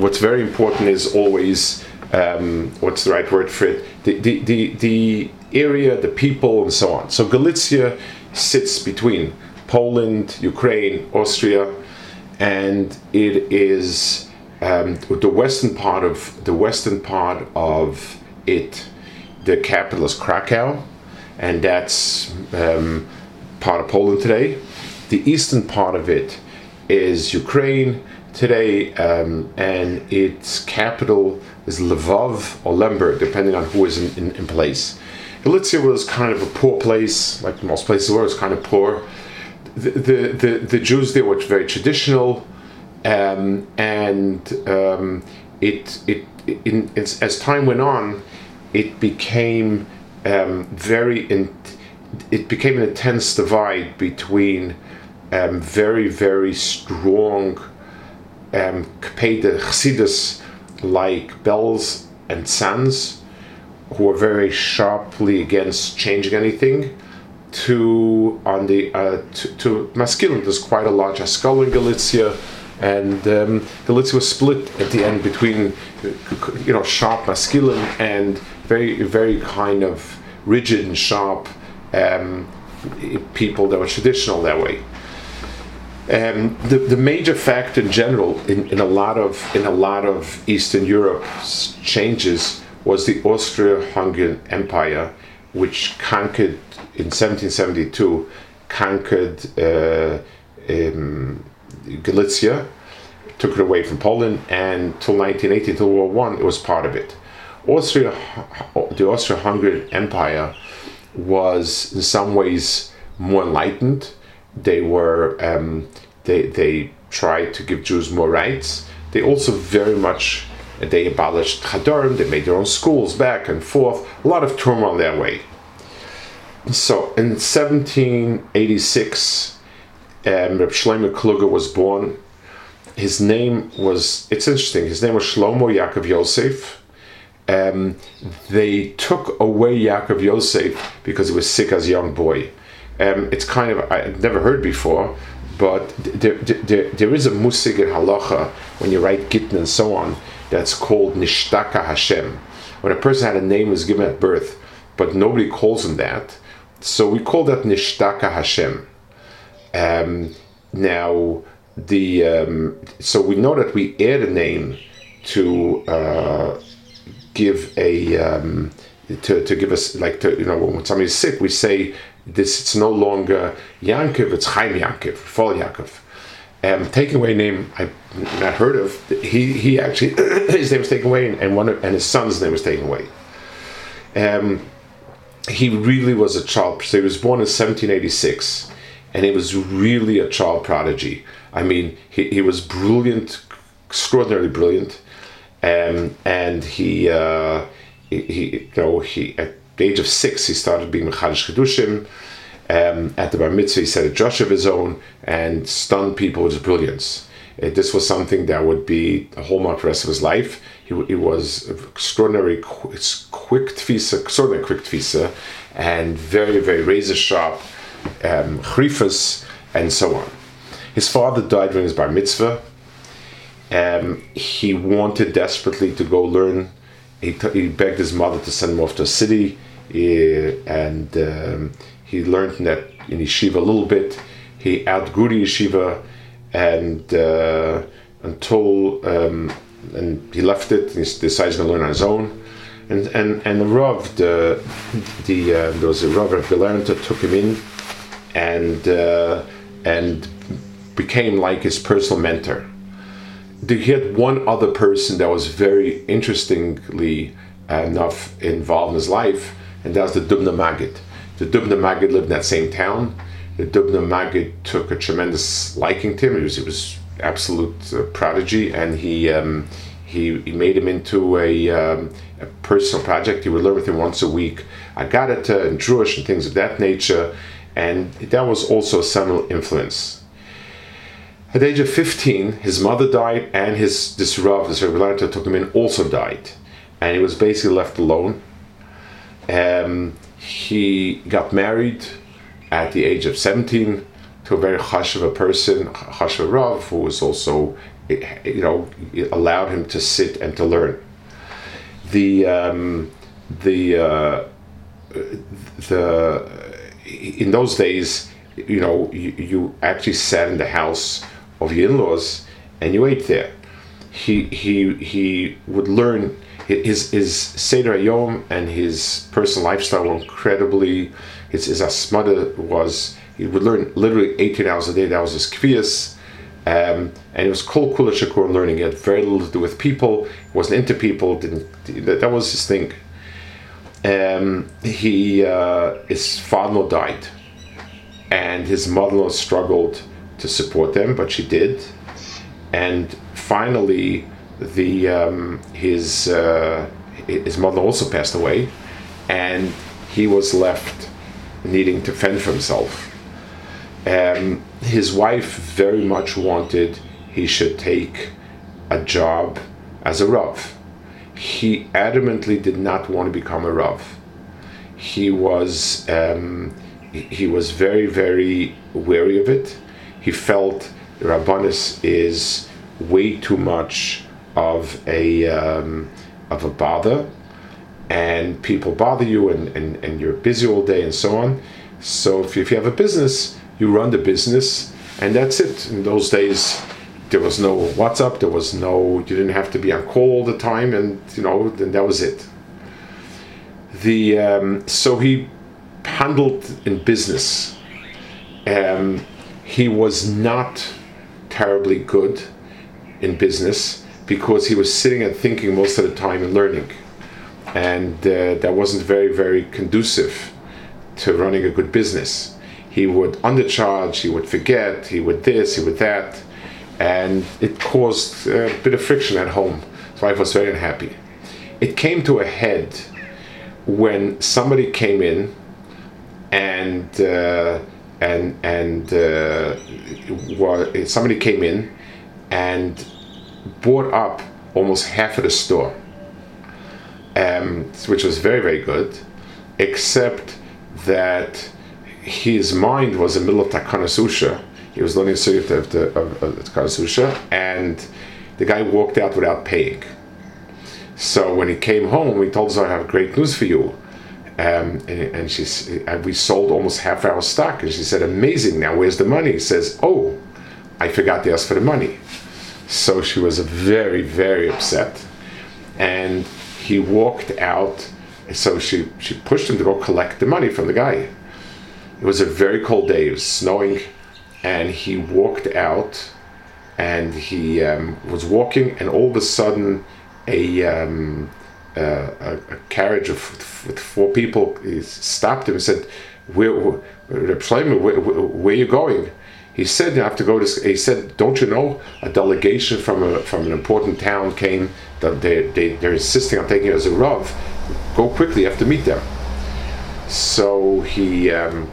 What's very important is always um, what's the right word for it? The, the, the, the area, the people, and so on. So Galicia sits between Poland, Ukraine, Austria, and it is um, the western part of the western part of it. The capital is Krakow, and that's um, part of Poland today. The eastern part of it is Ukraine today, um, and its capital is Lvov or Lemberg, depending on who is in, in, in, place. Galicia was kind of a poor place, like most places were, it was kind of poor. The, the, the, the Jews there were very traditional, um, and um, it, it, in, as time went on, it became um, very, in, it became an intense divide between um, very, very strong um, Chassidus like Belz and Sanz, who were very sharply against changing anything, to on the uh, to, to. There's quite a large Haskalah in Galicia, and um, Galicia was split at the end between you know sharp Maskilin and very very kind of rigid and sharp um, people that were traditional that way. Um, the, the major fact in general in, in a lot of in a lot of Eastern Europe's changes was the Austro-Hungarian Empire, which conquered in 1772 conquered uh, um, Galicia, took it away from Poland, and till 1918, till World War One, it was part of it. Austria, the Austro-Hungarian Empire was in some ways more enlightened they were um, they they tried to give Jews more rights. They also very much they abolished Chadorim. They made their own schools back and forth. A lot of turmoil that way. So in 1786, um, Reb Shlomo Kluger was born. His name was, it's interesting, his name was Shlomo Yaakov Yosef. Um, they took away Yaakov Yosef because he was sick as a young boy. Um, it's kind of I've never heard before, but there, there, there is a musig in halacha when you write gittin and so on that's called nishtaka Hashem. When a person had a name was given at birth, but nobody calls him that, so we call that nishtaka Hashem. Um, now the um, so we know that we add a name to uh, give a um, to, to give us like to you know when somebody's sick we say this it's no longer Yankov, it's Chaim Yankov, Fall Yankov. Um, taking away name I've not heard of. He he actually his name was taken away, and, and one of, and his son's name was taken away. Um, he really was a child. So he was born in 1786, and he was really a child prodigy. I mean, he, he was brilliant, extraordinarily brilliant, um, and he, uh, he, he you know he at the age of six, he started being Mechadish Kedushim. Um, at the Bar Mitzvah, he set a drush of his own and stunned people with his brilliance. Uh, this was something that would be a hallmark for the rest of his life. He, he was extraordinary, quick tfisa, extraordinary quick tfisa, and very, very razor sharp, um, chrifas, and so on. His father died during his bar mitzvah. Um, he wanted desperately to go learn. He, t- he begged his mother to send him off to a city and um, he learned that in yeshiva a little bit. He outgrew the yeshiva, and uh, until um, and he left it. He decided to learn on his own. And and and the Rav, the the uh, there was a Rav Galeranta took him in, and uh, and became like his personal mentor. He had one other person that was very interestingly enough involved in his life, and that was the Dubna Magid. The Dubna Magid lived in that same town. The Dubna Magid took a tremendous liking to him. He was, he was absolute uh, prodigy, and he, um, he he made him into a, um, a, personal project. He would learn with him once a week, Agadata and Drush and things of that nature, and that was also a seminal influence. At the age of 15, his mother died, and his this Rav, took him in, also died, and he was basically left alone um, he got married at the age of 17 to a very chashuv person, chashuv Rav, who was also you know, allowed him to sit and to learn. The um, the uh, the in those days, you know, you, you actually sat in the house of your in-laws and you ate there. He he he would learn his his seder yom and his personal lifestyle were incredibly. His his asmada was he would learn literally 18 hours a day. That was his kvias. Um, and it was kol kula shakur learning. He had very little to do with people. Wasn't into people. Didn't that, that was his thing. Um, he uh, his father died, and his mother-in-law struggled to support them, but she did. And finally, the um, his uh, his mother also passed away, and he was left needing to fend for himself. Um, his wife very much wanted he should take a job as a rav. He adamantly did not want to become a rav. He was um, he was very very wary of it. He felt Rabbanis is way too much of a um, of a bother, and people bother you, and, and, and you're busy all day, and so on. So if you, if you have a business, you run the business, and that's it. In those days, there was no WhatsApp, there was no, you didn't have to be on call all the time, and you know, then that was it. The um, so he handled in business. Um, he was not terribly good in business because he was sitting and thinking most of the time and learning, and uh, that wasn't very very conducive to running a good business he would undercharge, he would forget, he would this, he would that, and it caused a bit of friction at home. His wife was very unhappy. It came to a head when somebody came in and uh, and and uh, somebody came in and bought up almost half of the store, um, which was very very good, except that his mind was in the middle of Takanasusha. He was learning Sugyat of, the, of, of Takanasusha, and the guy walked out without paying. So when he came home, we told us, I have great news for you. Um, and, and she, and we sold almost half our stock. And she said, amazing, now where's the money? He says, oh, I forgot to ask for the money. So she was very, very upset. And he walked out. So she, she pushed him to go collect the money from the guy. It was a very cold day. It was snowing, and he walked out, and he um, was walking, and all of a sudden, a um, uh, a, a, carriage of, with four people stopped him and said, "Where, where, where, where are you going?" He said, "You have to go to." He said, "Don't you know a delegation from a from an important town came that they, they they're insisting on taking you as a rav. Go quickly. You have to meet them." So he um,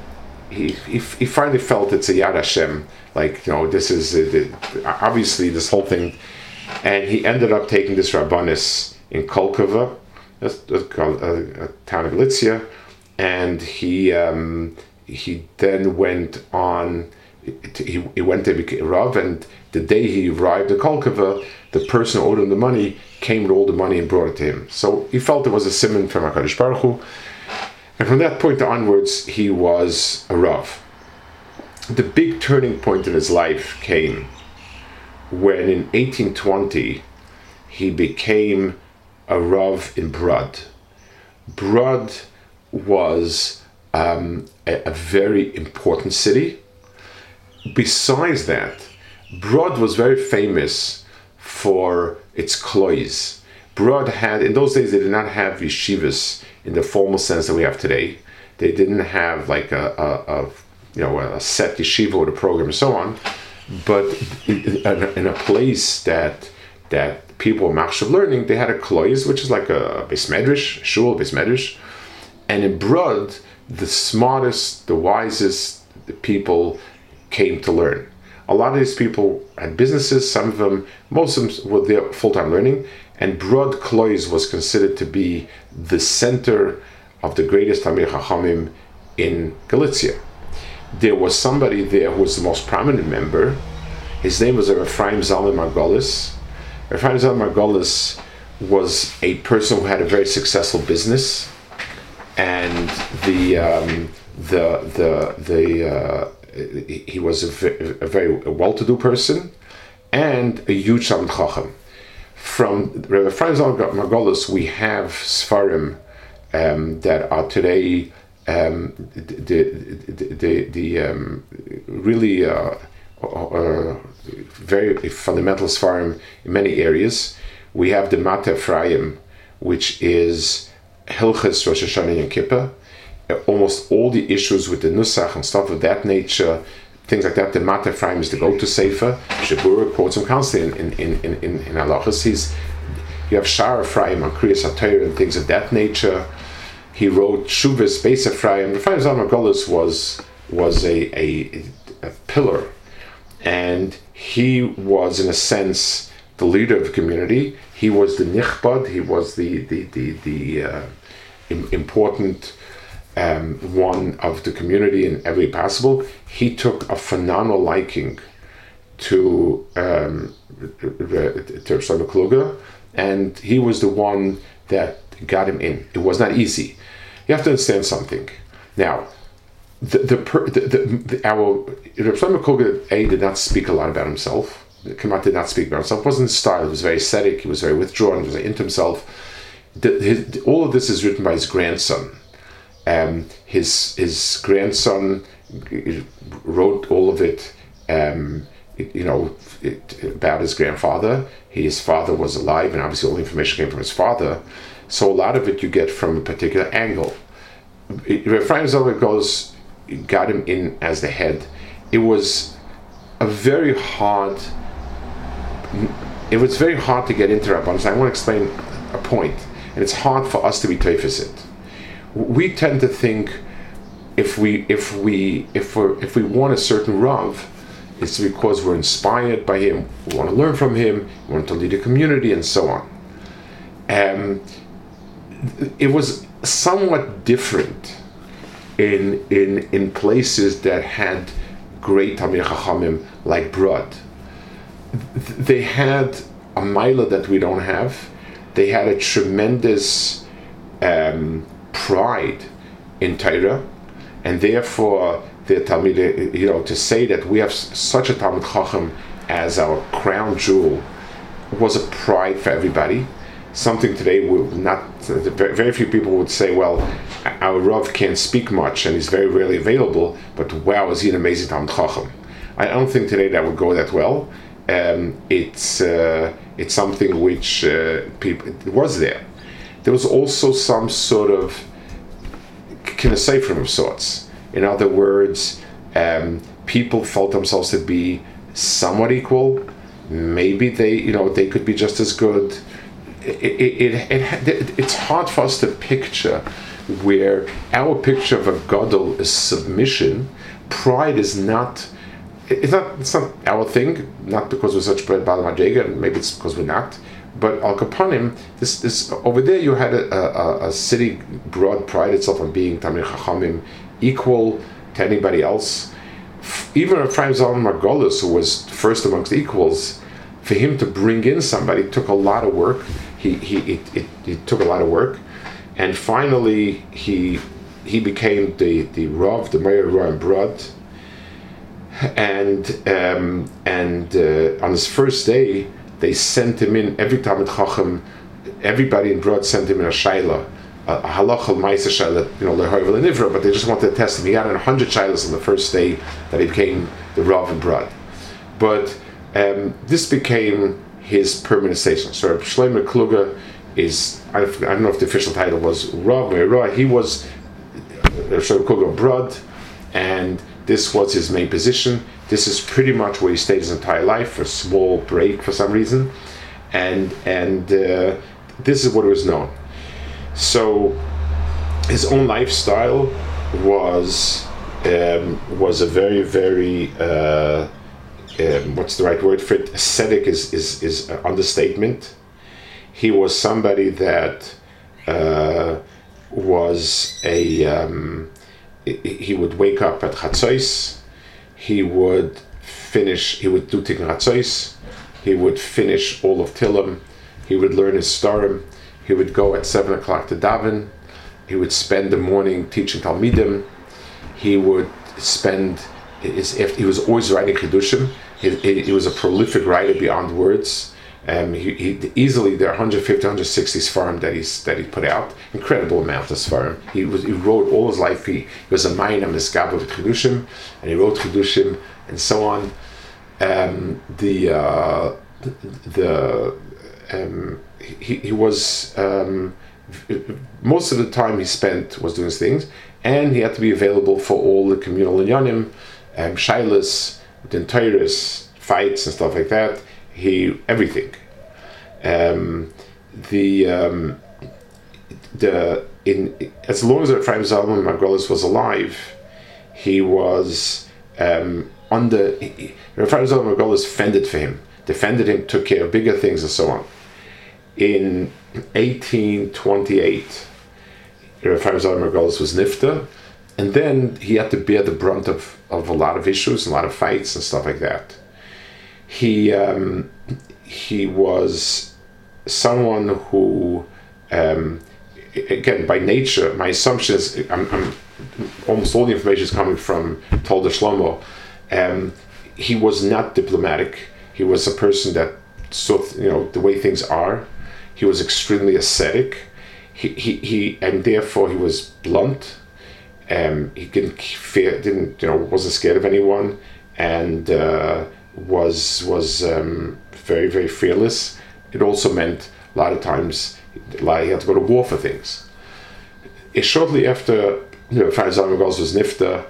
he, he, he finally felt it's a Yad Hashem. Like, you know, this is the, obviously this whole thing. And he ended up taking this Rabbanis in Kolkova, a, a town of Galicia, and he um, he then went on. He, he went to become Rav, and the day he arrived in Kolkova, the person who owed him the money came with all the money and brought it to him. So he felt it was a simon from Hakadosh Baruch Hu, and from that point onwards, he was a Rav. The big turning point in his life came when in 1820 he became a Rav in Brod. Brod was um, a, a very important city. Besides that, Brod was very famous for its klois. Brod had, in those days, they did not have yeshivas in the formal sense that we have today. They didn't have like a, a, a you know a set yeshiva or a program and so on, but in a place that that people were machshav learning, they had a klois, which is like a beis medrash, shul beis medrash, and in Brod, the smartest, the wisest the people came to learn. A lot of these people had businesses. Some of them, most of them, were there full time learning, and Brod Klois was considered to be the center of the greatest Talmid Chachamim in Galicia. There was somebody there who was the most prominent member. His name was Ephraim Zalman Margolis. Ephraim Zalman Margolis was a person who had a very successful business, and the um, the the the uh, he was a, a very well-to-do person and a huge Talmud Chacham. From Rabbi Zalman Margolis, we have Sfarim um, that are today um, the the the, the um, really uh, uh, very fundamental svarim in many areas. We have the Mata Ephraim, which is Hilchas Rosh Hashanah and Kippur. Almost all the issues with the Nusach and stuff of that nature, things like that. The Mata Ephraim is the go-to sefer. Shabura quotes him constantly in in in in, in halachas. He's you have Shar Ephraim on Kriyas HaTorah and things of that nature he wrote Shuvas Beis Ephraim. Ephraim Zalman was was a, a, a pillar, and he was in a sense the leader of the community. He was the nichbad. He was the the the, the uh, important um, one of the community in every possible. He took a phenomenal liking to um, to Kluger, and he was the one that got him in. It was not easy you have to understand something. Now, the the, the, the, our A did not speak a lot about himself. Kamat did not speak about himself. It wasn't his style. He was very ascetic. He was very withdrawn. He was into himself. The, his, all of this is written by his grandson. Um, his his grandson wrote all of it. Um, you know it, about his grandfather. His father was alive, and obviously all the information came from his father. So a lot of it you get from a particular angle. Ephraim Zalman goes, got him in as the head. It was a very hard. It was very hard to get into Rabbanon. I want to explain a point, and it's hard for us to be teifesit. We tend to think if we if we if we if we want a certain rav, it's because we're inspired by him, we want to learn from him, we want to lead a community, and so on. Um, it was somewhat different in in in places that had great Tamir Chachamim like Brod. They had a mila that we don't have. They had a tremendous um, pride in Torah, and therefore the Talmud, you know, to say that we have such a Talmud Chacham as our crown jewel was a pride for everybody. Something today will not very few people would say well our Rav can't speak much and he's very rarely available but wow is he an amazing Talmud Chacham. I don't think today that would go that well. Um, it's uh, it's something which uh, people was there there was also some sort of from of sorts in other words um, people felt themselves to be somewhat equal maybe they you know they could be just as good it, it, it, it's hard for us to picture where our picture of a gadol is submission. Pride is not. It's not. It's not our thing. Not because we're such bad balam Maybe it's because we're not. But al kapanim, this this over there, you had a, a, a city Brod pride itself on being tamir chachamim, equal to anybody else. Even Ephraim Zalman Margolis, who was first amongst equals, for him to bring in somebody took a lot of work. He, he it, it, it, took a lot of work, and finally he he became the the Rav, the Mayor Rav Brod, and um, and uh, on his first day they sent him in every Talmud Chacham, everybody in Brod sent him in a shaila. A halachal ma'isa shaila, you know, lehoivel and but they just wanted to test him. He got in hundred shailas on the first day that he became the Rav in Brod, but um, this became his permanent station. So Shlomo Kluger is, I don't know if the official title was Rav Rav. He was Shlomo Kluger Brod, and this was his main position. This is pretty much where he stayed his entire life, for a small break for some reason. And, and uh, this is what was known. So his own lifestyle was um, was a very very uh, um, what's the right word for it? Ascetic is is is an understatement. He was somebody that uh, was a. Um, he would wake up at chatzos. He would finish. He would do Tikkun He would finish all of Tillim. He would learn his starim. He would go at seven o'clock to daven. He would spend the morning teaching Talmidim. He would spend his, he was always writing Chidushim. He, he, he was a prolific writer beyond words. Um, he, he, easily there are 150, 160 Sfarim that he's that he put out. Incredible amount of Sfarim. He was he wrote all his life. He, he was a mine of Miskab of Chidushim, and he wrote Chidushim and so on. Um, the uh, the um, he, he was um, most of the time he spent was doing his things, and he had to be available for all the communal inyanim, um, shilas, dentires, fights and stuff like that he everything. Um, the um, the in as long as Ephraim Zalman Margolis was alive, he was um, under Ephraim Zalman Margolis fended for him, defended him, took care of bigger things and so on. In 1828, Ephraim Zalman was nifta, and then he had to bear the brunt of, of a lot of issues, a lot of fights and stuff like that he um, he was someone who um, again by nature my assumption is I'm, I'm, almost all the information is coming from Tolda Shlomo. Um, he was not diplomatic. He was a person that saw you know the way things are. He was extremely ascetic. He, he, he and therefore he was blunt. Um, he didn't fear didn't you know wasn't scared of anyone. And uh, was was um, very very fearless. It also meant a lot of times like he had to go to war for things. shortly after you know, Farzan was nifta,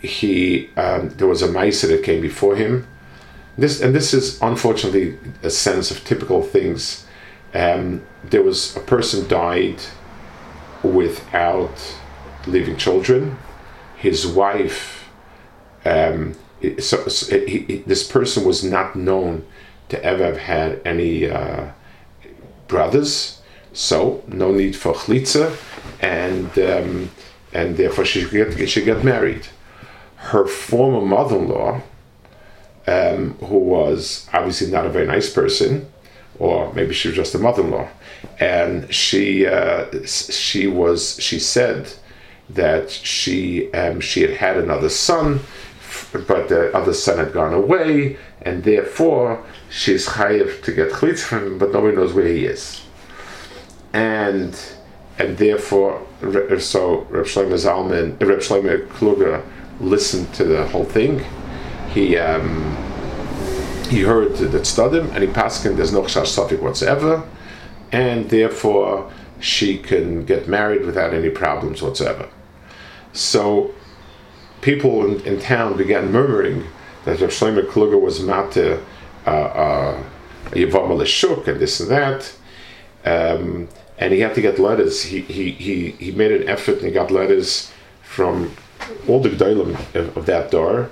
he um, there was a mice that came before him. This and this is unfortunately a sense of typical things. Um, there was a person died without leaving children. His wife um, so, so he, this person was not known to ever have had any uh, brothers, so no need for chlitza, and um, and therefore she get she get married. Her former mother-in-law, um, who was obviously not a very nice person, or maybe she was just a mother-in-law, and she uh, she was she said that she um, she had had another son but the other son had gone away, and therefore she's chayiv to get chalitz from him, but nobody knows where he is. And and therefore, so Reb Shlomo Zalman, Reb Shlomo Kluger listened to the whole thing. He um, he heard the tzaddim, and he passed him. There's no chash safik whatsoever, and therefore she can get married without any problems whatsoever. So people in, in town began murmuring that Rav Shlomo Kluger was mate uh, uh, and this and that. Um, and he had to get letters. He, he, he, he made an effort and he got letters from all the Gdolim of, of that door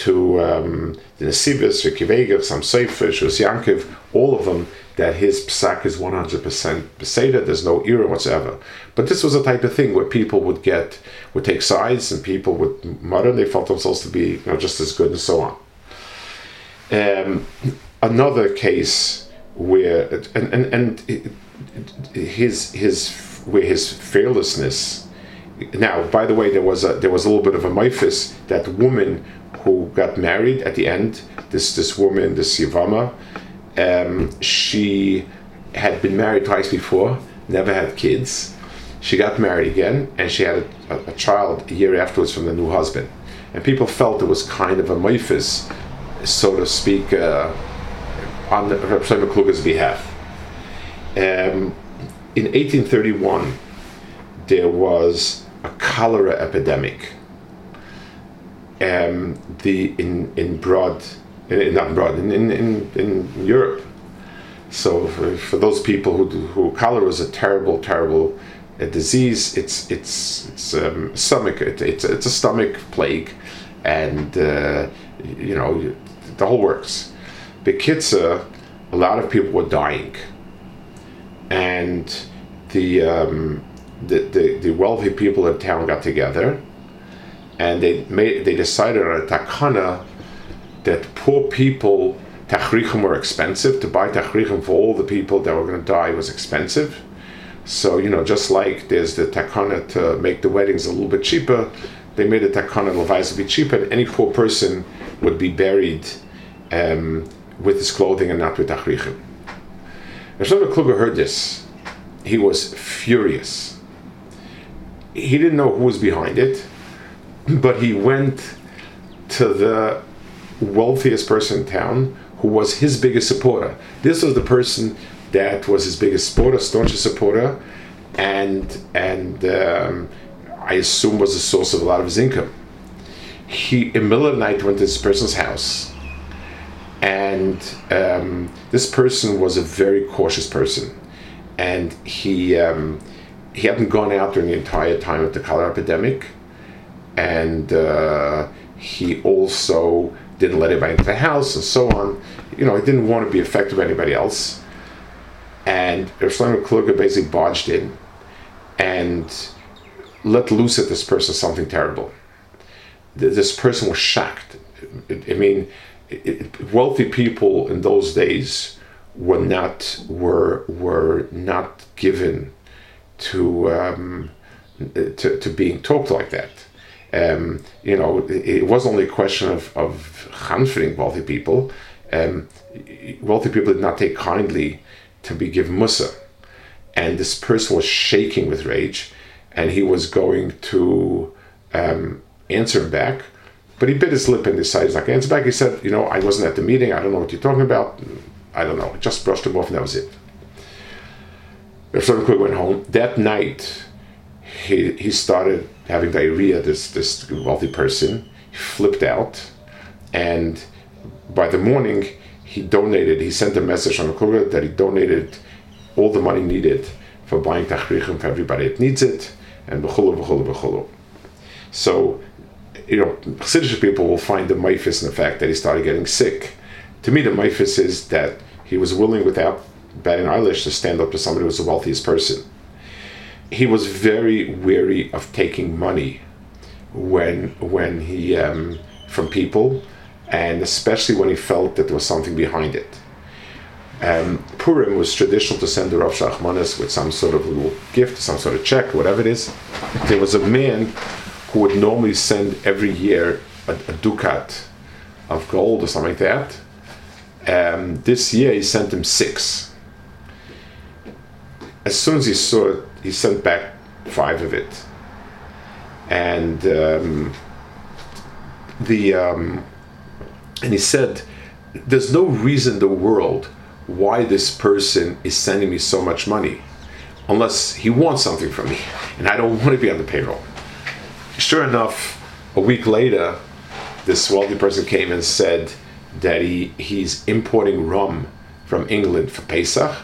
to um, the Nesivas, Ricky Vegas, Sam Yankiv, all of them that his psak is 100% Beseda, there's no era whatsoever. But this was a type of thing where people would get, would take sides and people would mutter, they felt themselves to be you know, just as good and so on. Um, another case where, and, and, and his, his, where his fearlessness, now, by the way, there was a there was a little bit of a mythos that woman who got married at the end. This this woman, this Yavama, um, she had been married twice before, never had kids. She got married again, and she had a, a, child a year afterwards from the new husband. And people felt it was kind of a mythos, so to speak, uh, on the Representative Kluger's behalf. Um, in 1831, there was a cholera epidemic. Um, the in in broad in, not abroad, in, in, in, Europe. So for, for, those people who, who cholera is a terrible, terrible uh, disease. It's it's it's um, stomach. It, it's it's a stomach plague, and uh, you know the whole works. Bekitza, a lot of people were dying, and the um, the, the, the wealthy people in town got together, and they made they decided on a takana that poor people tachrichim were expensive. To buy tachrichim for all the people that were going to die was expensive. So you know, just like there's the takana to make the weddings a little bit cheaper, they made the takana levais to be cheaper, and any poor person would be buried um, with his clothing and not with tachrichim. Shlomo Kluger heard this. He was furious. He didn't know who was behind it, but he went to the wealthiest person in town who was his biggest supporter. This was the person that was his biggest supporter, staunchest supporter, and and um, I assume was the source of a lot of his income. He in middle of the night went to this person's house, and um, this person was a very cautious person, and he um, he hadn't gone out during the entire time of the cholera epidemic, and uh, he also didn't let anybody into the house and so on. You know, he didn't want to be affected by anybody else. And Shlomo Kluger basically barged in and let loose at this person something terrible. This person was shocked. I mean, wealthy people in those days were not were were not given to um, to, to being talked like that. Um, you know, it was only a question of, of comforting wealthy people. Um, wealthy people did not take kindly to be given musa. And this person was shaking with rage and he was going to um, answer him back. But he bit his lip and decided he's not to answer back. He said, You know, I wasn't at the meeting. I don't know what you're talking about. I don't know. Just brushed him off and that was it. Rav Quick went home. That night, he, he started having diarrhea, this, this wealthy person. He flipped out. And by the morning, he donated, he sent a message on the Kura that he donated all the money needed for buying tachrichim for everybody that needs it, and b'chulu, b'chulu, b'chulu. So, you know, Chassidish people will find the maifis in the fact that he started getting sick. To me, the maifis is that he was willing, without batting eyelash, to stand up to somebody who was the wealthiest person he was very weary of taking money when when he um, from people, and especially when he felt that there was something behind it. Um, Purim was traditional to send the Rav Shachmanis with some sort of little gift, some sort of check, whatever it is. There was a man who would normally send every year a, a ducat of gold or something like that. Um, this year he sent him six. As soon as he saw it, he sent back five of it, and um, the um, and he said, "There's no reason in the world why this person is sending me so much money, unless he wants something from me, and I don't want to be on the payroll." Sure enough, a week later, this wealthy person came and said that he he's importing rum from England for Pesach,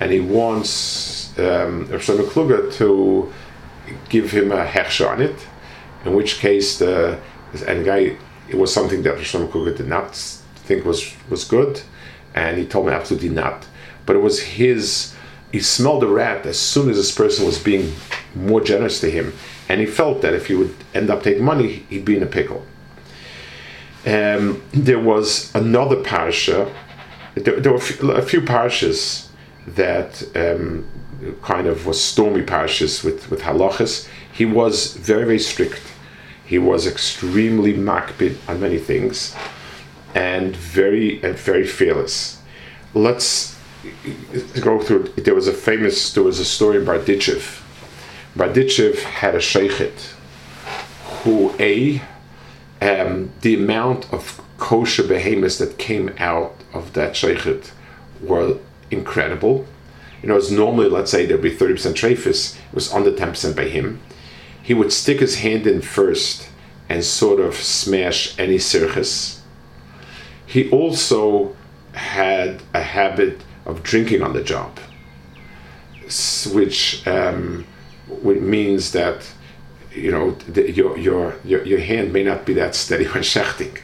and he wants um, Kluger to give him a hechsher on it, in which case the and guy it was something that Shlomo Kluger did not think was was good, and he told me absolutely not. But it was his. He smelled a rat as soon as this person was being more generous to him, and he felt that if he would end up taking money, he'd be in a pickle. Um, there was another parsha. There, there were a few parshas that um, kind of was stormy parshas with, with halachas. He was very, very strict. He was extremely makbid on many things and very, and very fearless. Let's go through, there was a famous, there was a story in Berditchev. Berditchev had a sheikhet who, A, um, the amount of kosher behemoths that came out of that sheikhet were incredible you know, as normally, let's say there'd be 30% trephis, it was under 10% by him. He would stick his hand in first and sort of smash any sirchis. He also had a habit of drinking on the job, which, um, means that you know the, your, your your your hand may not be that steady when shechting.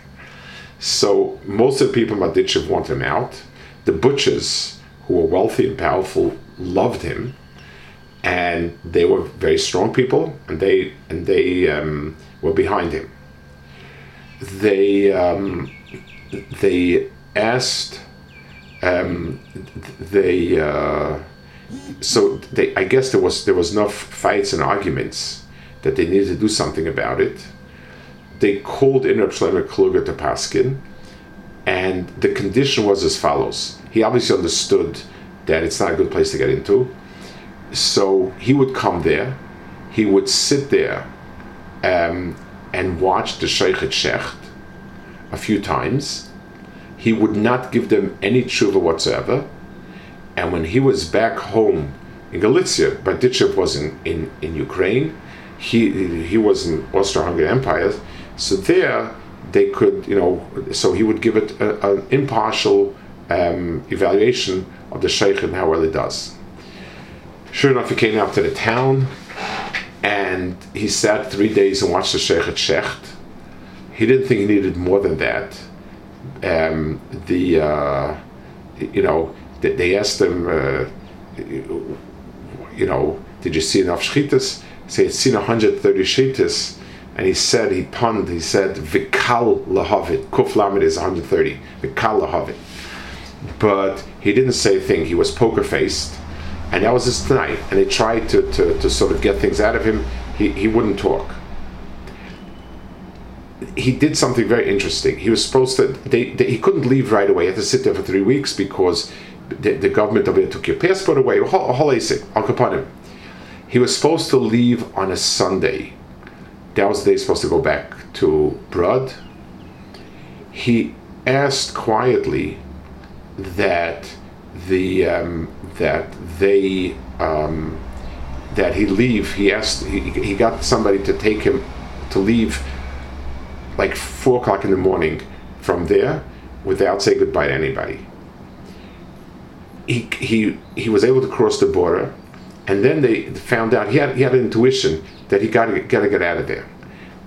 So most of the people in Berditchev want him out. The butchers who were wealthy and powerful loved him, and they were very strong people, and they and they um, were behind him. They um, they asked um, they uh, so they I guess there was there was enough fights and arguments that they needed to do something about it. They called in Reb Shlomo Kluger to Paskin, and the condition was as follows. He obviously understood that it's not a good place to get into, so he would come there, he would sit there, um, and watch the Sheikh Shecht a few times. He would not give them any tshuva whatsoever. And when he was back home in Galicia, Berditchev was in, in, in Ukraine, he, he was in Austro-Hungarian Empire, so there they could, you know, so he would give it an impartial um, evaluation of the sheikh and how well it does. Sure enough, he came up to the town, and he sat three days and watched the sheikh at Shecht. He didn't think he needed more than that. Um, the, uh, you know, they asked him, uh, you know, did you see enough shchitas? He said, seen 130 shchitas. And he said, he punned, he said, Vikal lahavit. Kuf lamed is 130. Vikal lahavit. But he didn't say a thing. He was poker faced. And that was his tonight. And they tried to, to, to sort of get things out of him. He, he wouldn't talk. He did something very interesting. He was supposed to, they, they, he couldn't leave right away. He had to sit there for three weeks because the, the government over there took your passport away. A whole. He was supposed to leave on a Sunday. That was the day he was supposed to go back to Brod. He asked quietly that the um, that they um, that he leave. He asked. He, he got somebody to take him to leave like four o'clock in the morning from there without saying goodbye to anybody. He, he, he was able to cross the border, and then they found out he had, he had an intuition that he got to got to get out of there.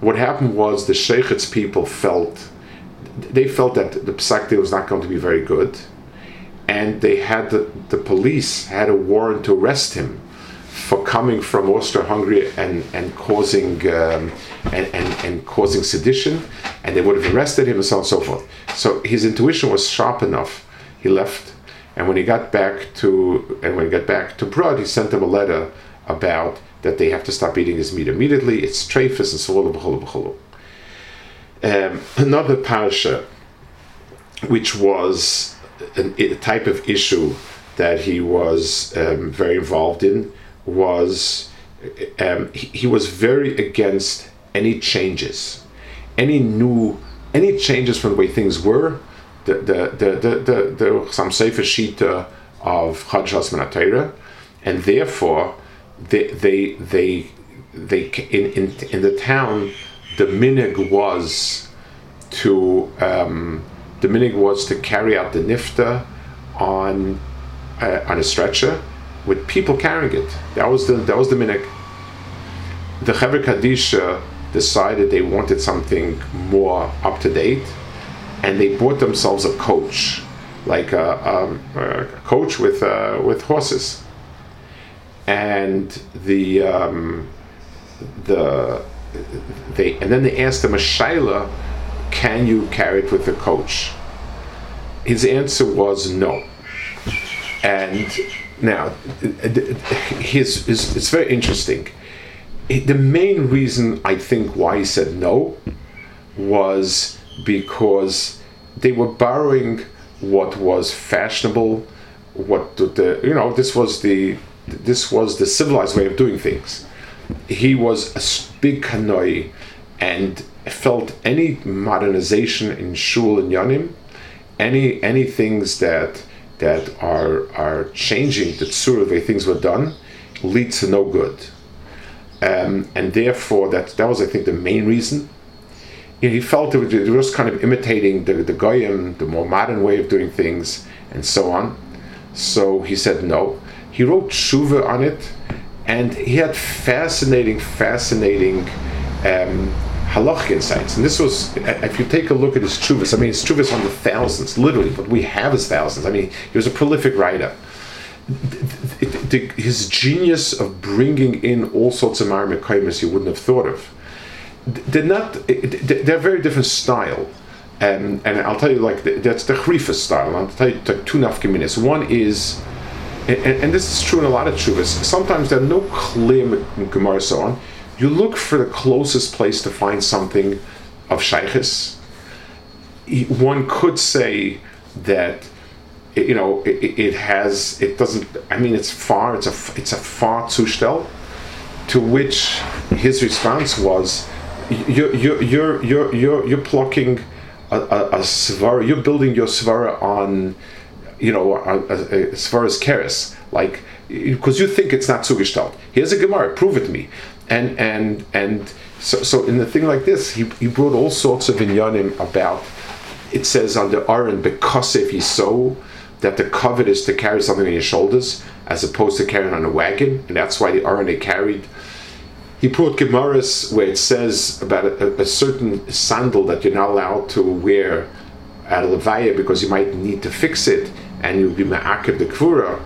What happened was the Sheikh's people felt they felt that the psak was not going to be very good, and they had the, the police had a warrant to arrest him for coming from Austria-Hungary and and causing um, and, and, and causing sedition, and they would have arrested him and so on and so forth. So his intuition was sharp enough. He left, and when he got back to and when he got back to Brod, he sent them a letter about that they have to stop eating his meat immediately. It's treifus and so on. Um, another parsha, which was a type of issue that he was um, very involved in, was um, he, he was very against any changes, any new, any changes from the way things were. The the the the the, some sefer shita of Chadshas Menatera, and therefore they they they they in in in the town the minig was to um, the minig was to carry out the nifta on uh, on a stretcher with people carrying it. That was the that was the minig. The Chevra Kadisha decided they wanted something more up to date, and they bought themselves a coach, like a, a, a coach with uh, with horses, and the um, the they and then they asked him a can you carry it with the coach? His answer was no, and now his, his it's very interesting the main reason I think why he said no was because they were borrowing what was fashionable, what the you know this was the this was the civilized way of doing things. He was a big kanoi and felt any modernization in shul and yanim, any any things that that are are changing the tzur the way things were done, lead to no good um, and therefore that that was I think the main reason. You know, he felt it was, was kind of imitating the the goyim, the more modern way of doing things, and so on. So he said no. He wrote tshuva on it, and he had fascinating, fascinating. Um, halachic insights. And this was, if you take a look at his chuvas, I mean, his chuvas on the thousands, literally, but we have his thousands. I mean, he was a prolific writer his genius of bringing in all sorts of Marimekaimis you wouldn't have thought of. They're not. They're very different style. Um, and I'll tell you, like that's the Chrifa style. I'll tell you two nafkaminas. One is, and, and, this is true in a lot of chuvas. Sometimes there are no clear gemara so on. You look for the closest place to find something of shaykhis. One could say that you know it, it, has it doesn't i mean it's far it's a it's a far zustel to which his response was you're you're you're you're you're, you're plucking a, a, a svara you're building your svara on you know as far as keres like because you think it's not zugestalt here's a gemara prove it to me and and and so so in the thing like this he, he brought all sorts of inyanim about it says under Aaron because if he's so that the covet is to carry something on your shoulders as opposed to carrying on a wagon, and that's why the Aaron they carried. He brought Gemaras where it says about a, a, certain sandal that you're not allowed to wear at a levaya because you might need to fix it and you'll be ma'akib the kvura.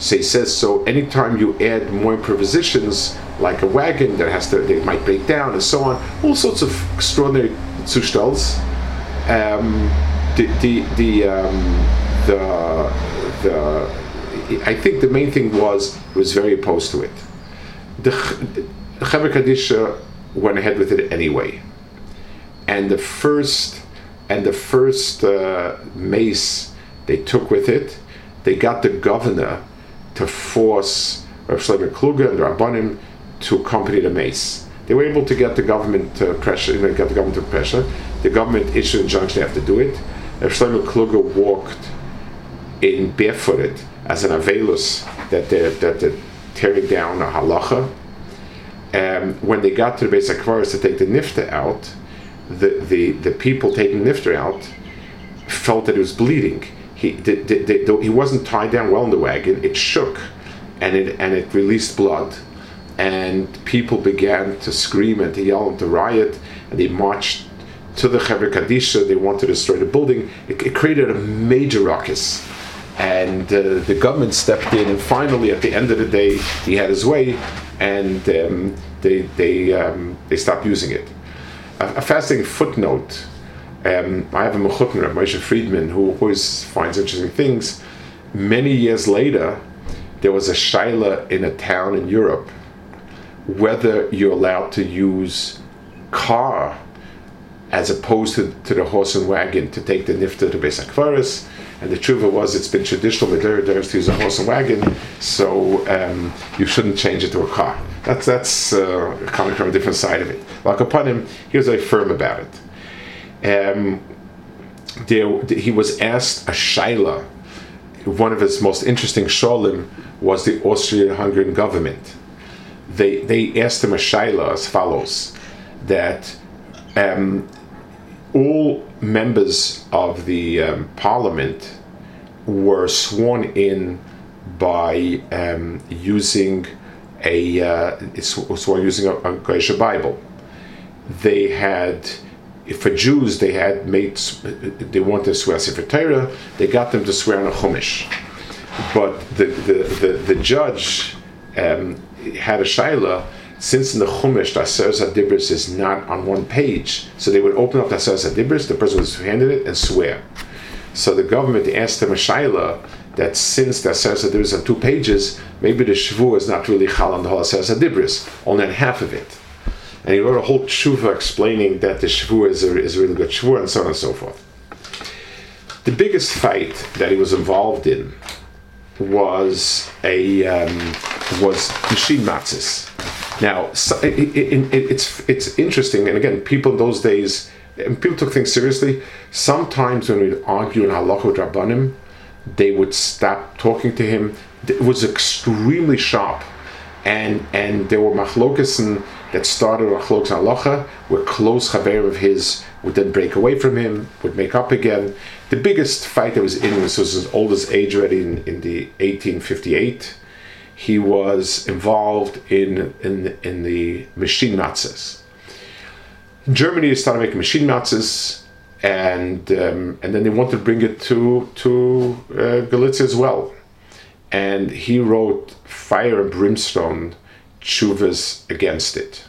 So he says, so anytime you add more prepositions, like a wagon that has to, they might break down and so on, all sorts of extraordinary zustals. Um, the, the, the um, the the I think the main thing was was very opposed to it. The Chevra Kadisha went ahead with it anyway, and the first and the first uh, mace they took with it, they got the governor to force Rav Shlomo Kluger and the Rabbanim to accompany the mace. They were able to get the government to pressure, get the government to pressure. The government issued an injunction they have to do it. Rav Shlomo Kluger walked in barefooted as an avelus that they're, that they're tearing down a halacha. Um, when they got to the basic Akvaris to take the nifta out, the, the, the people taking nifta out felt that it was bleeding. He, the, he wasn't tied down well in the wagon. It shook, and it and it released blood, and people began to scream and to yell and to riot, and they marched to the Chevra Kadisha. They wanted to destroy the building. It, it created a major ruckus and uh, the government stepped in, and finally, at the end of the day, he had his way, and um, they they um, they stopped using it. A, a fascinating footnote. Um, I have a mechutner, Moshe Friedman, who always finds interesting things. Many years later, there was a shaila in a town in Europe whether you're allowed to use car as opposed to, to the horse and wagon to take the nifta to Beis and the tshuva was it's been traditional that there to use a horse and wagon, so um, you shouldn't change it to a car. That's that's uh, coming from a different side of it. Like upon him, he was very firm about it. Um, there, he was asked a shaila. One of his most interesting sholim was the Austrian-Hungarian government. They they asked him a shaila as follows: that um, all members of the um, parliament were sworn in by um, using a uh, sworn using a, a Goyish Bible. They had, for Jews, they had made they wanted to swear Sefer Torah. They got them to swear on a Chumash, but the the the, the judge um, had a shaila since in the Chumash the Aseres Adibris is not on one page, so they would open up the Aseres Adibris, the person was handed it, and swear. So the government asked him a shaila that since the Aseres Adibris on two pages, maybe the Shvu is not really Chal on the whole Aseres Adibris, only on half of it. And he wrote a whole tshuva explaining that the Shvu is a, is a really good Shvu, and so on and so forth. The biggest fight that he was involved in was a um, was machine matzis now, so it, it, it, it's it's interesting, and again, people in those days, people took things seriously. Sometimes when we'd argue in halacha with rabbanim, they would stop talking to him. It was extremely sharp, and and there were machlokas that started machlokas halacha, where close chaver of his would then break away from him, would make up again. The biggest fight that was in this was his oldest age already in, in the 1858 he was involved in, in, in the machine matzahs. Germany, started making machine matzahs, and, um, and then they wanted to bring it to, to uh, Galicia as well. And he wrote Fire and Brimstone tshuvas against it.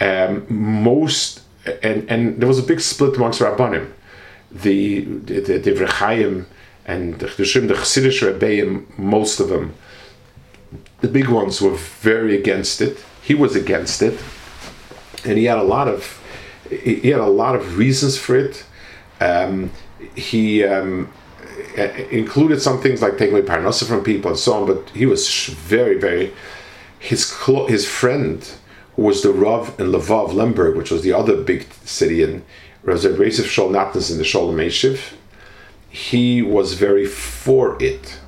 Um, most and and there was a big split amongst rabbanim. The the the, the Vrechayim and the Chedushim, the Chassidish Rebbeim, most of them, the big ones were very against it. He was against it, and he had a lot of he had a lot of reasons for it. Um, he um, included some things like taking away parnasa from people and so on, but he was very, very his his friend was the Rav in Lvov, Lemberg, which was the other big city in Rav Yosef Shol in the Sholem Eshiv he was very for it,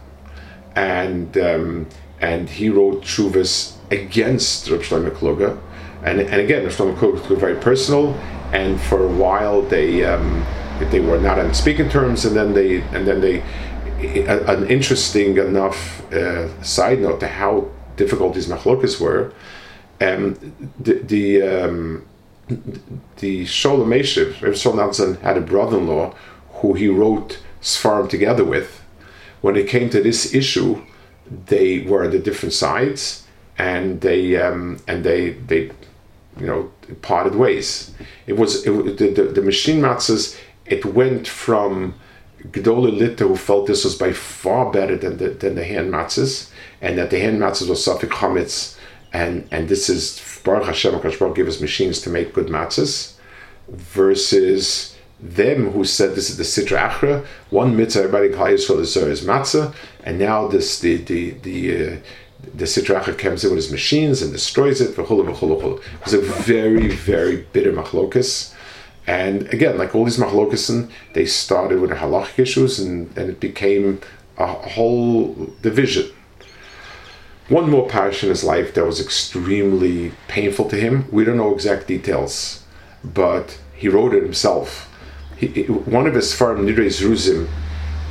and um, and he wrote shuvas against Reb Shlomo Kluger, and and again Reb Shlomo Kluger was very personal, and for a while they um, they were not on speaking terms, and then they and then they an interesting enough uh, side note to how difficult these machlokas were. Um, the the um, the Sholem Eshiv, Reb Shlomo had a brother-in-law who he wrote Sfarim together with, when it came to this issue, they were the different sides, and they um, and they they you know parted ways. It was it, the, the, the machine matzahs. It went from Gdoli Litta, who felt this was by far better than the than the hand matzahs, and that the hand matzahs was Safik Chametz, and and this is Baruch Hashem, Baruch gave us machines to make good matzahs, versus them who said this is the Sitra Achra, one mitzvah everybody in Klal Yisrael is, matzah, and now this the the the uh, the Sitra Achra comes in with his machines and destroys it. It was a very very bitter machlokas. And again, like all these machlokasin, they started with the halachic issues, and, and it became a whole division. One more parish in his life that was extremely painful to him. We don't know exact details, but he wrote it himself he, one of his farm Nidre Zruzim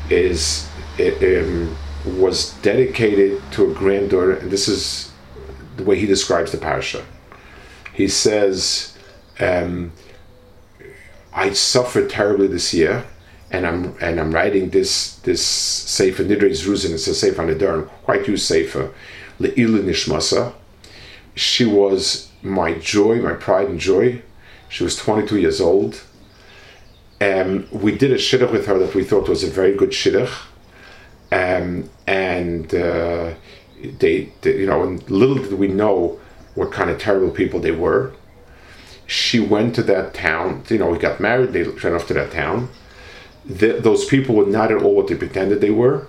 is um, was dedicated to a granddaughter, and this is the way he describes the parasha. He says, um, "I suffered terribly this year, and I'm and I'm writing this this sefer Nidre Zruzim. It's a sefer on the Durham, quite used sefer, Le'ilu Nishmasa. She was my joy, my pride and joy. She was 22 years old." Um, we did a shidduch with her that we thought was a very good shidduch, um, and uh, they, they, you know, and little did we know what kind of terrible people they were. She went to that town. You know, we got married. They ran off to that town. The, those people were not at all what they pretended they were,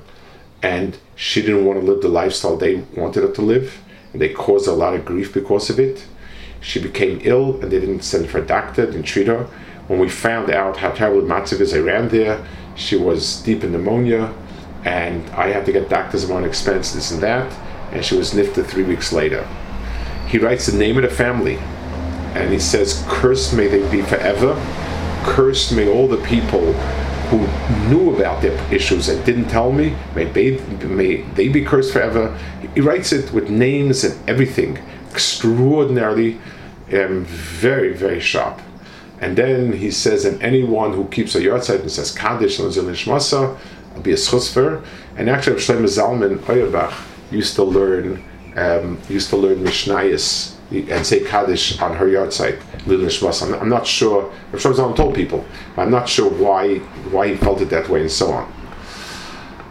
and she didn't want to live the lifestyle they wanted her to live. And they caused a lot of grief because of it. She became ill, and they didn't send for a doctor, didn't treat her when we found out how terrible Matziv is, I ran there. She was deep in pneumonia, and I had to get doctors on expense, this and that. And she was nifted three weeks later. He writes the name of the family, and he says, Cursed may they be forever. Cursed may all the people who knew about their issues and didn't tell me, may they, may they be cursed forever. He writes it with names and everything, extraordinarily, um, very, very sharp. And then he says, and anyone who keeps a yahrzeit and says Kaddish and Masa will be a schusfer. And actually, Shlomo Zalman Auerbach used to learn um, used to learn Mishnayos and say Kaddish on her yahrzeit, Lil I'm, I'm not sure. Shlomo Zalman told people, I'm not sure why why he felt it that way and so on.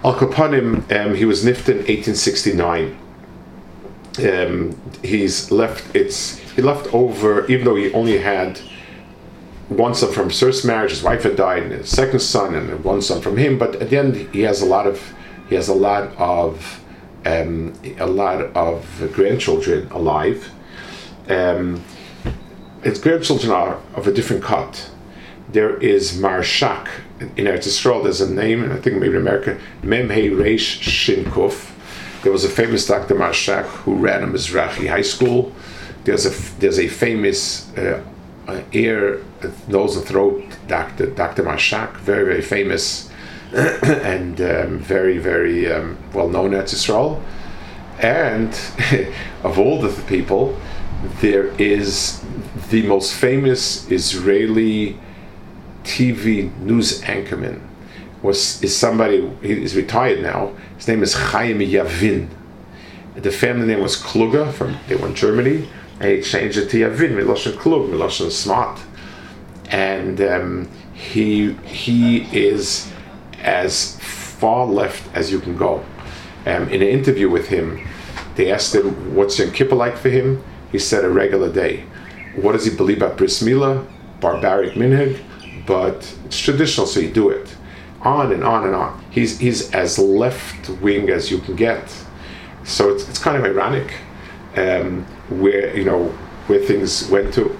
Al Kapanim, um, he was nifted in 1869. Um, he's left. It's he left over, even though he only had one son from his first marriage, his wife had died, and his second son, and one son from him. But at the end, he has a lot of he has a lot of um, a lot of grandchildren alive. Um, his grandchildren are of a different cut. There is Marshak in Eretz Yisrael. There's a name, and I think maybe in America, Memhei Reish Shinkuf. There was a famous Dr. Marshak who ran a Mizrahi high school. There's a there's a famous uh, uh, ear, nose and throat doctor, Dr. Marshak, very, very famous and um, very, very um, well known at Israel. And of all the people, there is the most famous Israeli TV news anchorman was is somebody he is retired now. His name is Chaim Yavin. The family name was Kluger from they were in Germany and he changed it to Yavin, Miloshin Klug, Miloshin Smart. and um, he he is as far left as you can go. Um, in an interview with him, they asked him, "What's Yom Kippur like for him?" He said, "A regular day." What does he believe about bris milah? Barbaric minhag, but it's traditional, so you do it. On and on and on. He's he's as left wing as you can get. So it's, it's kind of ironic um, where you know where things went to.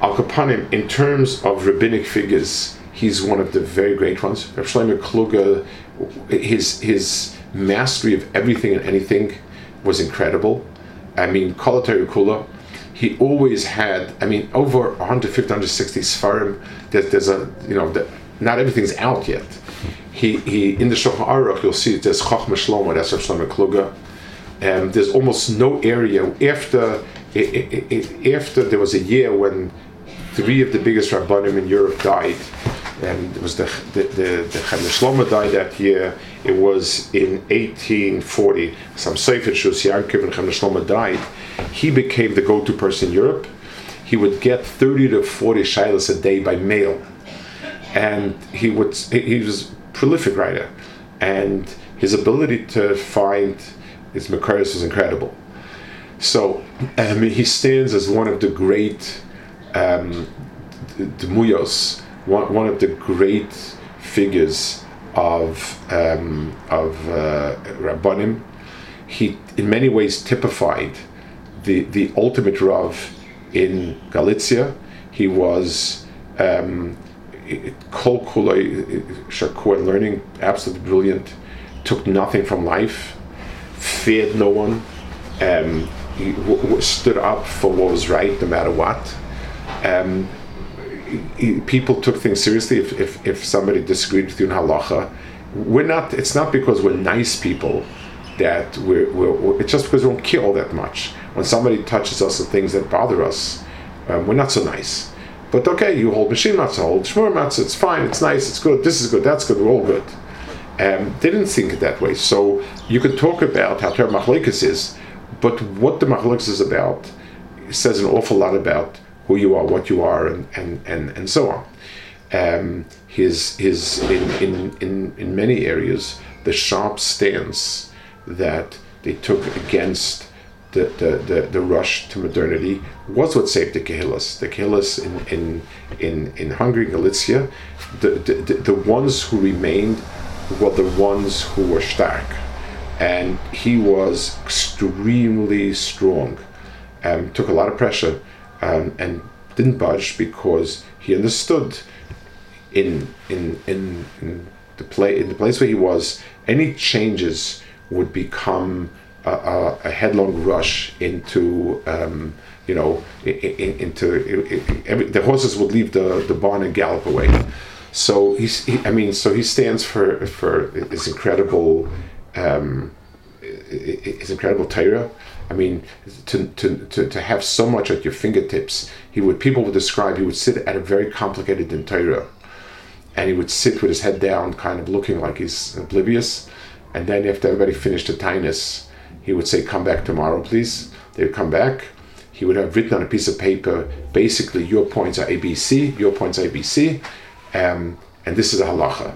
Al Kapanim, in terms of rabbinic figures, he's one of the very great ones. Shlomo Kluger, his his mastery of everything and anything was incredible. I mean, Kolatari Kula, he always had, I mean, over 150, 160 Sfarim. There's, there's a, you know, the, not everything's out yet. He, he in the Shulchan Aruch, you'll see there's Chachma Shlomo, that's Shlomo Kluger. Um, there's almost no area after after there was a year when three of the biggest rabbanim in Europe died, and it was the the the, the died that year. It was in 1840. Some Sefer Shus Yankov and Chaim Shlomo died. He became the go-to person in Europe. He would get 30 to 40 shilas a day by mail, and he would he was a prolific writer, and his ability to find his Makaris is incredible. So um, he stands as one of the great um, Demuyos, one, one of the great figures of um, of uh, Rabbanim. He, in many ways, typified the the ultimate Rav in Galicia. He was um, kol shakur learning, absolutely brilliant. Took nothing from life feared no one. Um, he w- w- stood up for what was right, no matter what. Um, people took things seriously if, if, if, somebody disagreed with you in halacha. We're not. It's not because we're nice people that we're. we're, it's just because we don't care all that much. When somebody touches us with things that bother us, um, we're not so nice. But okay, you hold machine matzah, hold shmur. It's fine. It's nice. It's good. This is good. That's good. We're all good. Um, didn't think it that way. So you could talk about how Torah Machlekes is, but what the Machlekes is about says an awful lot about who you are, what you are, and and and, and so on. Um, his his in, in in in many areas the sharp stance that they took against the, the, the, the, rush to modernity was what saved the Kehillas. The Kehillas in, in, in, in Hungary, Galicia, the, the, the ones who remained were the ones who were stark. And he was extremely strong, um, took a lot of pressure, um, and didn't budge because he understood in, in, in, in, the, play, in the place where he was, any changes would become a, a, a headlong rush into um, you know into every, the horses would leave the, the barn and gallop away so he's, he, I mean, so he stands for for his incredible, um, his incredible Torah. I mean, to, to, to, to have so much at your fingertips. He would people would describe he would sit at a very complicated Torah, and he would sit with his head down, kind of looking like he's oblivious. And then after everybody finished the tinus, he would say, "Come back tomorrow, please." They would come back. He would have written on a piece of paper, basically, your points are ABC, your points are ABC um, and this is a halacha.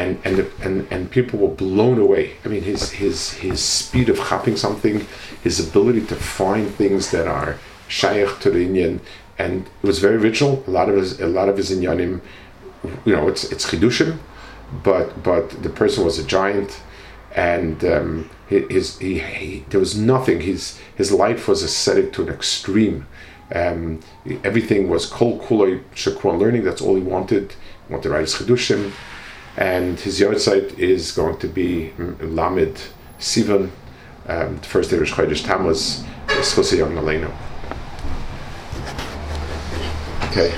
And, and, and, and people were blown away. I mean, his, his, his speed of chopping something, his ability to find things that are shaykh to the Indian, and it was very original. A lot of his, a lot of his inyanim, you know, it's it's chidushim, but but the person was a giant, and um, his he, he, there was nothing. His his life was ascetic to an extreme. Um, everything was kol kuloi shakwan learning. That's all he wanted want to write his Chedushim, and his yahrzeit is going to be Lamed Sivan, um, the first day of Rosh Chodesh Tammuz, Schosei Yom Aleinu. Okay.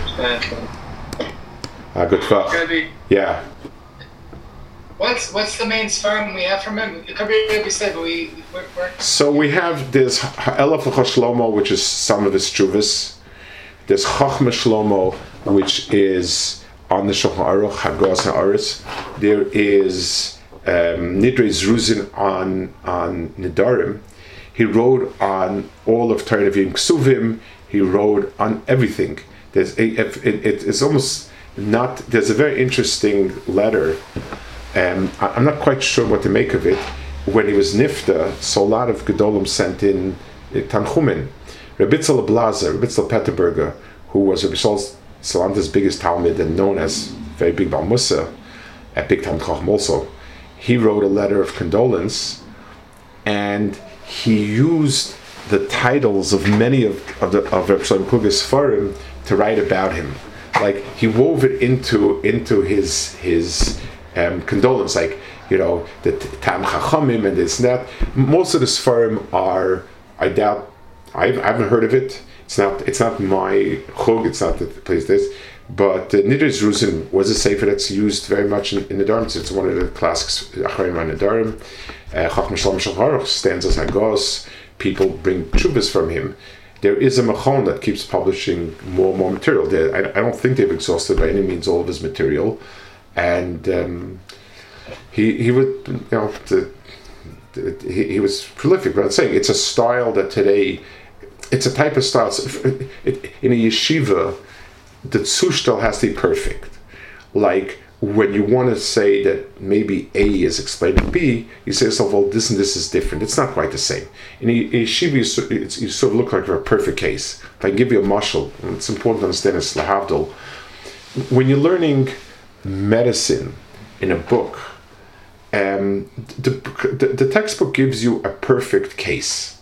Uh, good talk. Yeah. What's what's the main sperm we have from him? It could be we said, but we we're, we're So we have this Elef Shlomo, which is some of his chuvas. There's Chachma Shlomo, which is on the Shulchan Aruch Hagos Aris. There is um, Nidre Zruzin on on Nidarim. He wrote on all of Torah Ksuvim. He wrote on everything. there's a, it, it, it's almost not. There's a very interesting letter. Um, I, I'm not quite sure what to make of it. When he was nifta, so a lot of gedolim sent in uh, tanchumin. Rebitzel Blazer, Rebitzel Peterburger, who was Rabbi Salanter's biggest Talmud and known as very big Balmusa, at Big Talmud Chacham also, he wrote a letter of condolence, and he used the titles of many of, of the of Reb Shlomo Kluger's Farim to write about him. Like he wove it into into his his um, condolence, like you know the Tam Chachamim and this and that. Most of the Sfarim are, I doubt, I haven't heard of it. It's not it's not my chug. It's not the place this. But Nidris Rusin was a sefer that's used very much in, in the Dharm. It's one of the classics, Achayim and the. Uh, Chachma Shlomo stands as Hagos people bring tshuvas from him. There is a machon that keeps publishing more and more material. There, I, I, don't think they've exhausted by any means all of his material, and um, he he would you know the, the, he, he was prolific. But I'm saying it's a style that today, it's a type of style. it, in a yeshiva, the zushtel has to be perfect, like when you want to say that maybe A is explaining B, you say to yourself, well, this and this is different. It's not quite the same. In a yeshiva, you, you sort of look like a perfect case. If I give you a mushal, it's important to understand it's lahavdil. When you're learning medicine in a book, um, the, the, the, textbook gives you a perfect case.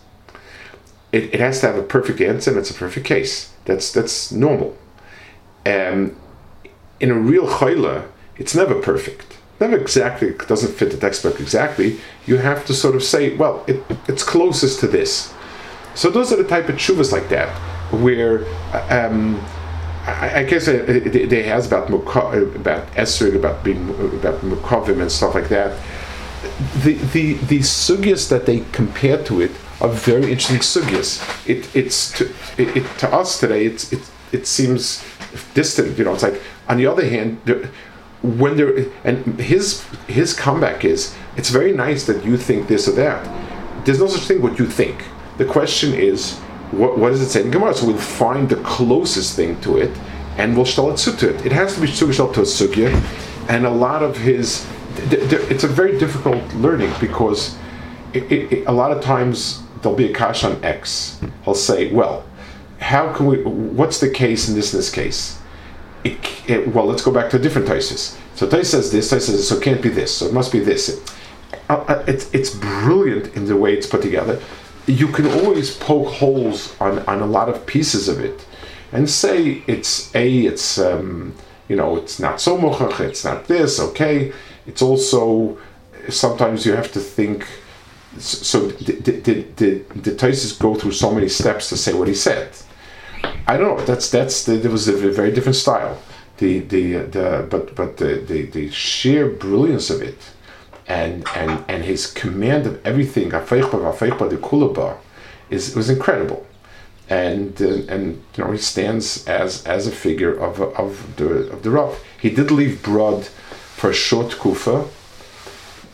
It, it has to have a perfect answer and it's a perfect case. That's that's normal. Um, in a real chayla, it's never perfect. Never exactly it doesn't fit the textbook exactly. You have to sort of say, well, it, it's closest to this. So those are the type of chuvas like that, where um, I, I, guess it, they has about about Esrig, about being about Mukavim and stuff like that. The the the sugyas that they compare to it are very interesting sugyas. It it's to, it, it, to us today. It's it it seems distant. You know, it's like on the other hand. There, when there and his his comeback is it's very nice that you think this or that. There's no such thing what you think. The question is what, what does it say in Gemara? So we'll find the closest thing to it and we'll stall it to it. It has to be sugishal to a sugya, and a lot of his it's a very difficult learning because it, it, it, a lot of times there'll be a kash on X. He'll say, well, how can we? What's the case in this in this case? it, it, well, let's go back to a different Taisis. So Tais says this, Tais says so it can't be this, so it must be this. It, uh, uh, it's, it's brilliant in the way it's put together. You can always poke holes on, on a lot of pieces of it and say it's A, it's, um, you know, it's not so mochach, it's not this, okay. It's also, sometimes you have to think, so did, did, did, did, Taisis go through so many steps to say what he said? I don't know. That's that's the, there was a very different style. The the the but but the, the the sheer brilliance of it, and and and his command of everything, is was incredible, and uh, and you know he stands as as a figure of of the of the Rav. He did leave Brod for a short kufa,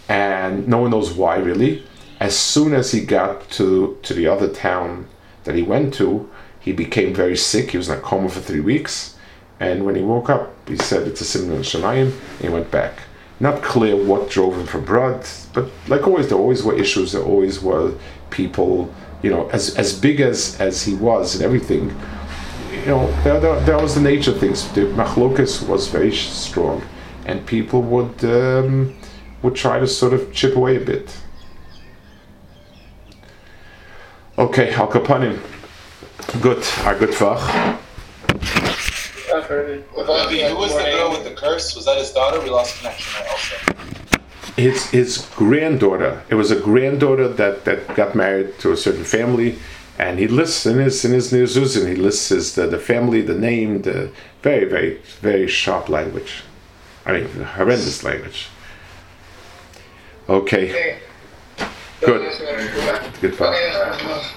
and no one knows why really. As soon as he got to to the other town that he went to, he became very sick. He was in a coma for three weeks. And when he woke up, he said it's a simon Shemayim, and he went back. Not clear what drove him from Brod, but like always, there always were issues. There always were people, you know, as as big as as he was and everything. You know, that, that, that was the nature of things. The machlokas was very strong, and people would um, would try to sort of chip away a bit. Okay, Al Kapanim. Good. A good Fach. I've heard it. Who was the girl with the curse? Was that his daughter? We lost connection also. His his granddaughter. It was a granddaughter that, that got married to a certain family, and he lists in his in his newsuzin. He lists his the, the family, the name, the very very very sharp language. I mean, horrendous language. Okay. Good. Good.